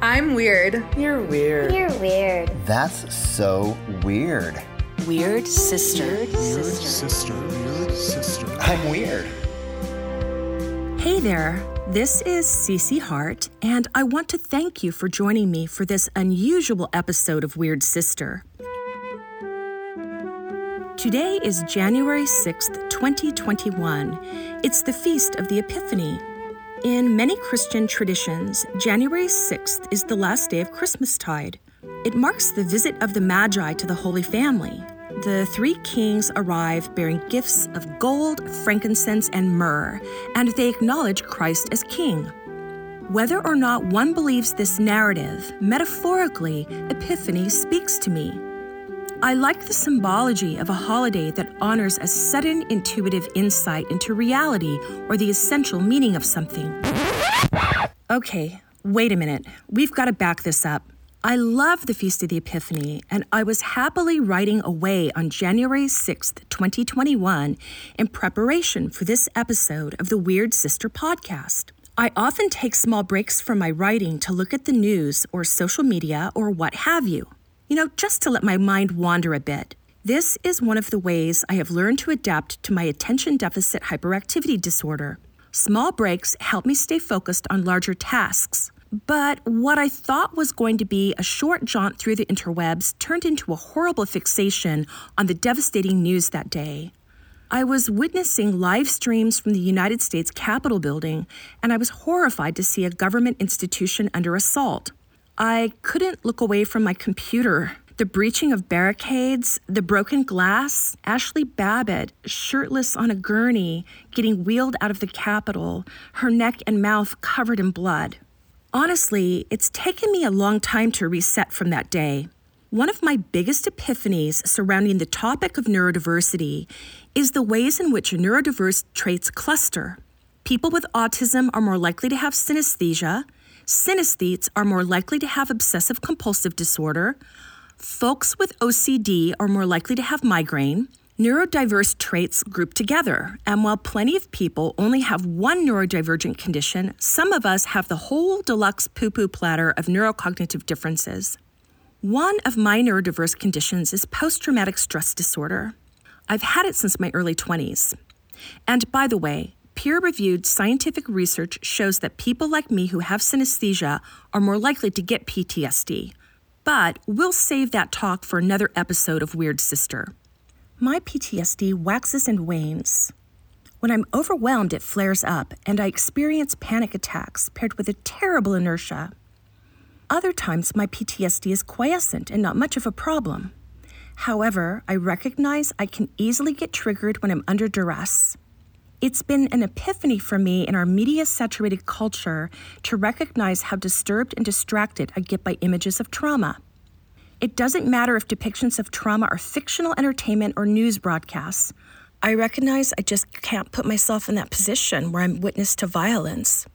I'm weird. You're weird. You're weird. That's so weird. Weird sister. Weird sister. Weird sister. I'm weird. Hey there, this is Cece Hart, and I want to thank you for joining me for this unusual episode of Weird Sister. Today is January 6th, 2021. It's the feast of the Epiphany. In many Christian traditions, January 6th is the last day of Christmastide. It marks the visit of the Magi to the Holy Family. The three kings arrive bearing gifts of gold, frankincense, and myrrh, and they acknowledge Christ as king. Whether or not one believes this narrative, metaphorically, Epiphany speaks to me. I like the symbology of a holiday that honors a sudden intuitive insight into reality or the essential meaning of something. Okay, wait a minute. We've got to back this up. I love the Feast of the Epiphany, and I was happily writing away on January 6th, 2021, in preparation for this episode of the Weird Sister podcast. I often take small breaks from my writing to look at the news or social media or what have you you know, just to let my mind wander a bit. This is one of the ways I have learned to adapt to my attention deficit hyperactivity disorder. Small breaks help me stay focused on larger tasks. But what I thought was going to be a short jaunt through the interwebs turned into a horrible fixation on the devastating news that day. I was witnessing live streams from the United States Capitol building, and I was horrified to see a government institution under assault. I couldn't look away from my computer. The breaching of barricades, the broken glass, Ashli Babbitt, shirtless on a gurney, getting wheeled out of the Capitol, her neck and mouth covered in blood. Honestly, it's taken me a long time to reset from that day. One of my biggest epiphanies surrounding the topic of neurodiversity is the ways in which neurodiverse traits cluster. People with autism are more likely to have synesthesia, Synesthetes are more likely to have obsessive compulsive disorder. Folks with OCD are more likely to have migraine. Neurodiverse traits group together, and while plenty of people only have one neurodivergent condition, some of us have the whole deluxe poo poo platter of neurocognitive differences. One of my neurodiverse conditions is post traumatic stress disorder. I've had it since my early 20s. And by the way, Peer reviewed scientific research shows that people like me who have synesthesia are more likely to get PTSD. But we'll save that talk for another episode of Weird Sister. My PTSD waxes and wanes. When I'm overwhelmed, it flares up, and I experience panic attacks paired with a terrible inertia. Other times, my PTSD is quiescent and not much of a problem. However, I recognize I can easily get triggered when I'm under duress. It's been an epiphany for me in our media saturated culture to recognize how disturbed and distracted I get by images of trauma. It doesn't matter if depictions of trauma are fictional entertainment or news broadcasts. I recognize I just can't put myself in that position where I'm witness to violence.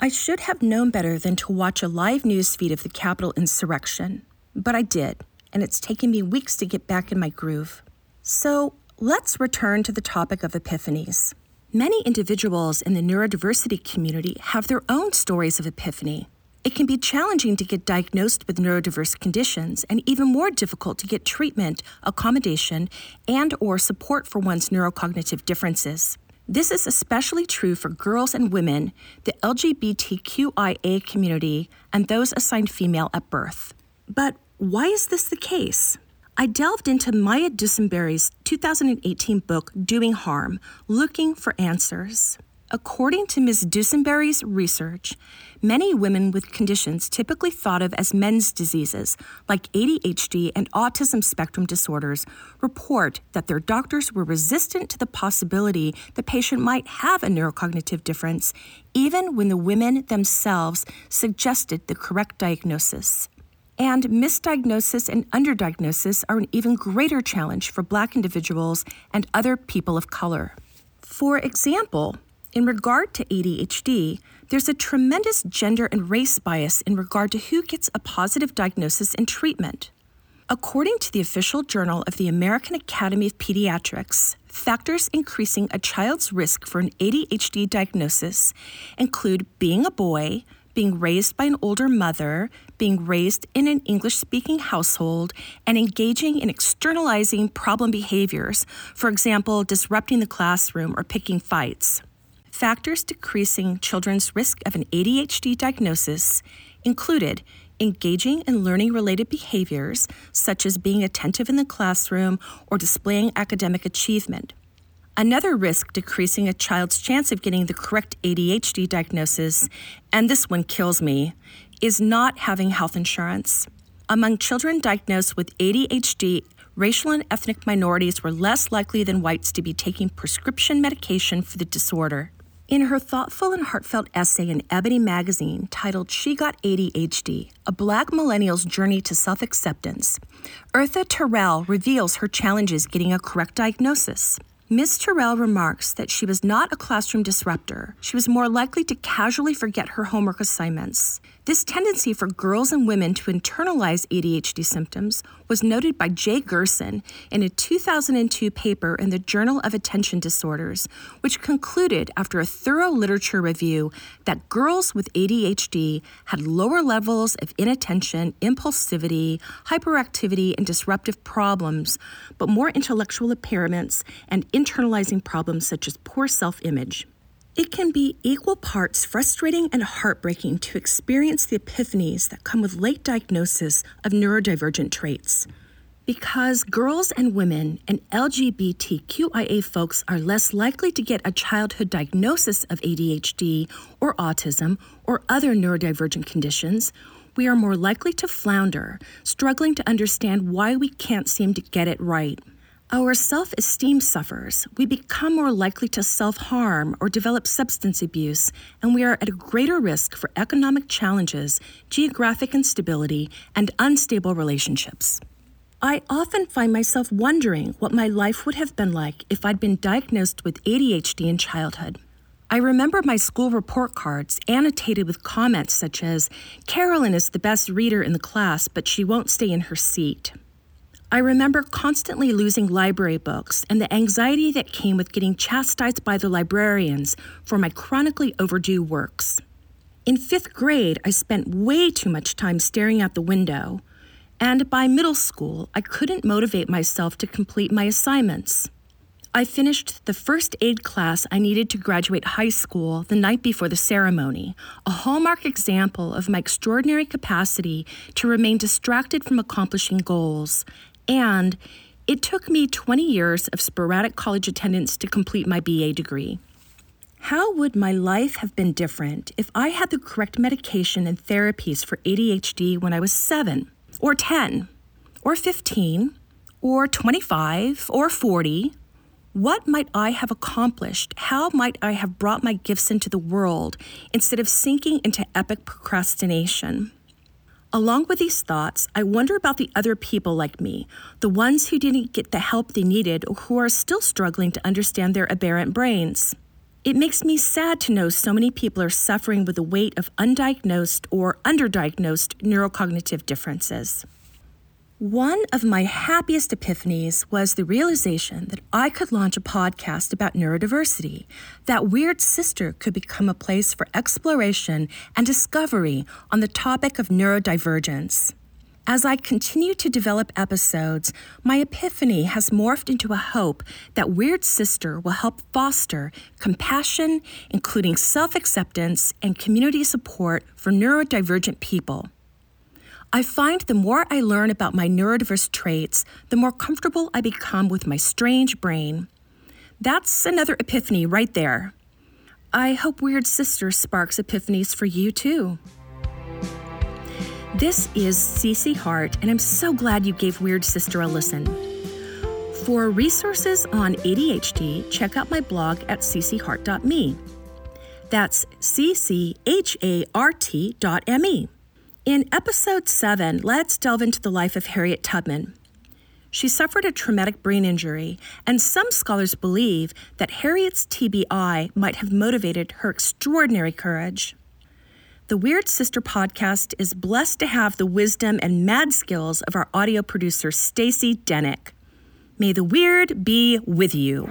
I should have known better than to watch a live news feed of the Capitol insurrection, but I did, and it's taken me weeks to get back in my groove. So let's return to the topic of epiphanies. Many individuals in the neurodiversity community have their own stories of epiphany. It can be challenging to get diagnosed with neurodiverse conditions and even more difficult to get treatment, accommodation, and or support for one's neurocognitive differences. This is especially true for girls and women, the LGBTQIA community, and those assigned female at birth. But why is this the case? I delved into Maya Dusenbery's 2018 book, Doing Harm Looking for Answers. According to Ms. Dusenbery's research, many women with conditions typically thought of as men's diseases, like ADHD and autism spectrum disorders, report that their doctors were resistant to the possibility the patient might have a neurocognitive difference, even when the women themselves suggested the correct diagnosis. And misdiagnosis and underdiagnosis are an even greater challenge for Black individuals and other people of color. For example, in regard to ADHD, there's a tremendous gender and race bias in regard to who gets a positive diagnosis and treatment. According to the official journal of the American Academy of Pediatrics, factors increasing a child's risk for an ADHD diagnosis include being a boy, being raised by an older mother, being raised in an English speaking household, and engaging in externalizing problem behaviors, for example, disrupting the classroom or picking fights. Factors decreasing children's risk of an ADHD diagnosis included engaging in learning related behaviors, such as being attentive in the classroom or displaying academic achievement. Another risk decreasing a child's chance of getting the correct ADHD diagnosis, and this one kills me, is not having health insurance. Among children diagnosed with ADHD, racial and ethnic minorities were less likely than whites to be taking prescription medication for the disorder. In her thoughtful and heartfelt essay in Ebony magazine titled She Got ADHD A Black Millennial's Journey to Self Acceptance, Eartha Terrell reveals her challenges getting a correct diagnosis. Ms. Terrell remarks that she was not a classroom disruptor. She was more likely to casually forget her homework assignments. This tendency for girls and women to internalize ADHD symptoms was noted by Jay Gershon in a 2002 paper in the Journal of Attention Disorders, which concluded after a thorough literature review that girls with ADHD had lower levels of inattention, impulsivity, hyperactivity, and disruptive problems, but more intellectual impairments and internalizing problems such as poor self image. It can be equal parts frustrating and heartbreaking to experience the epiphanies that come with late diagnosis of neurodivergent traits. Because girls and women and LGBTQIA folks are less likely to get a childhood diagnosis of ADHD or autism or other neurodivergent conditions, we are more likely to flounder, struggling to understand why we can't seem to get it right. Our self esteem suffers. We become more likely to self harm or develop substance abuse, and we are at a greater risk for economic challenges, geographic instability, and unstable relationships. I often find myself wondering what my life would have been like if I'd been diagnosed with ADHD in childhood. I remember my school report cards annotated with comments such as, Carolyn is the best reader in the class, but she won't stay in her seat. I remember constantly losing library books and the anxiety that came with getting chastised by the librarians for my chronically overdue works. In fifth grade, I spent way too much time staring out the window, and by middle school, I couldn't motivate myself to complete my assignments. I finished the first aid class I needed to graduate high school the night before the ceremony, a hallmark example of my extraordinary capacity to remain distracted from accomplishing goals and it took me 20 years of sporadic college attendance to complete my BA degree. How would my life have been different if I had the correct medication and therapies for ADHD when I was 7, or 10, or 15, or 25, or 40? What might I have accomplished? How might I have brought my gifts into the world instead of sinking into epic procrastination? Along with these thoughts, I wonder about the other people like me, the ones who didn't get the help they needed or who are still struggling to understand their aberrant brains. It makes me sad to know so many people are suffering with the weight of undiagnosed or underdiagnosed neurocognitive differences. One of my happiest epiphanies was the realization that I could launch a podcast about neurodiversity, that Weird Sister could become a place for exploration and discovery on the topic of neurodivergence. As I continue to develop episodes, my epiphany has morphed into a hope that Weird Sister will help foster compassion, including self acceptance and community support for neurodivergent people. I find the more I learn about my neurodiverse traits, the more comfortable I become with my strange brain. That's another epiphany right there. I hope Weird Sister sparks epiphanies for you too. This is Cece Hart, and I'm so glad you gave Weird Sister a listen. For resources on ADHD, check out my blog at ccehart.me. That's C C H A R T.me. In episode 7, let's delve into the life of Harriet Tubman. She suffered a traumatic brain injury, and some scholars believe that Harriet's TBI might have motivated her extraordinary courage. The Weird Sister podcast is blessed to have the wisdom and mad skills of our audio producer, Stacy Denick. May the weird be with you.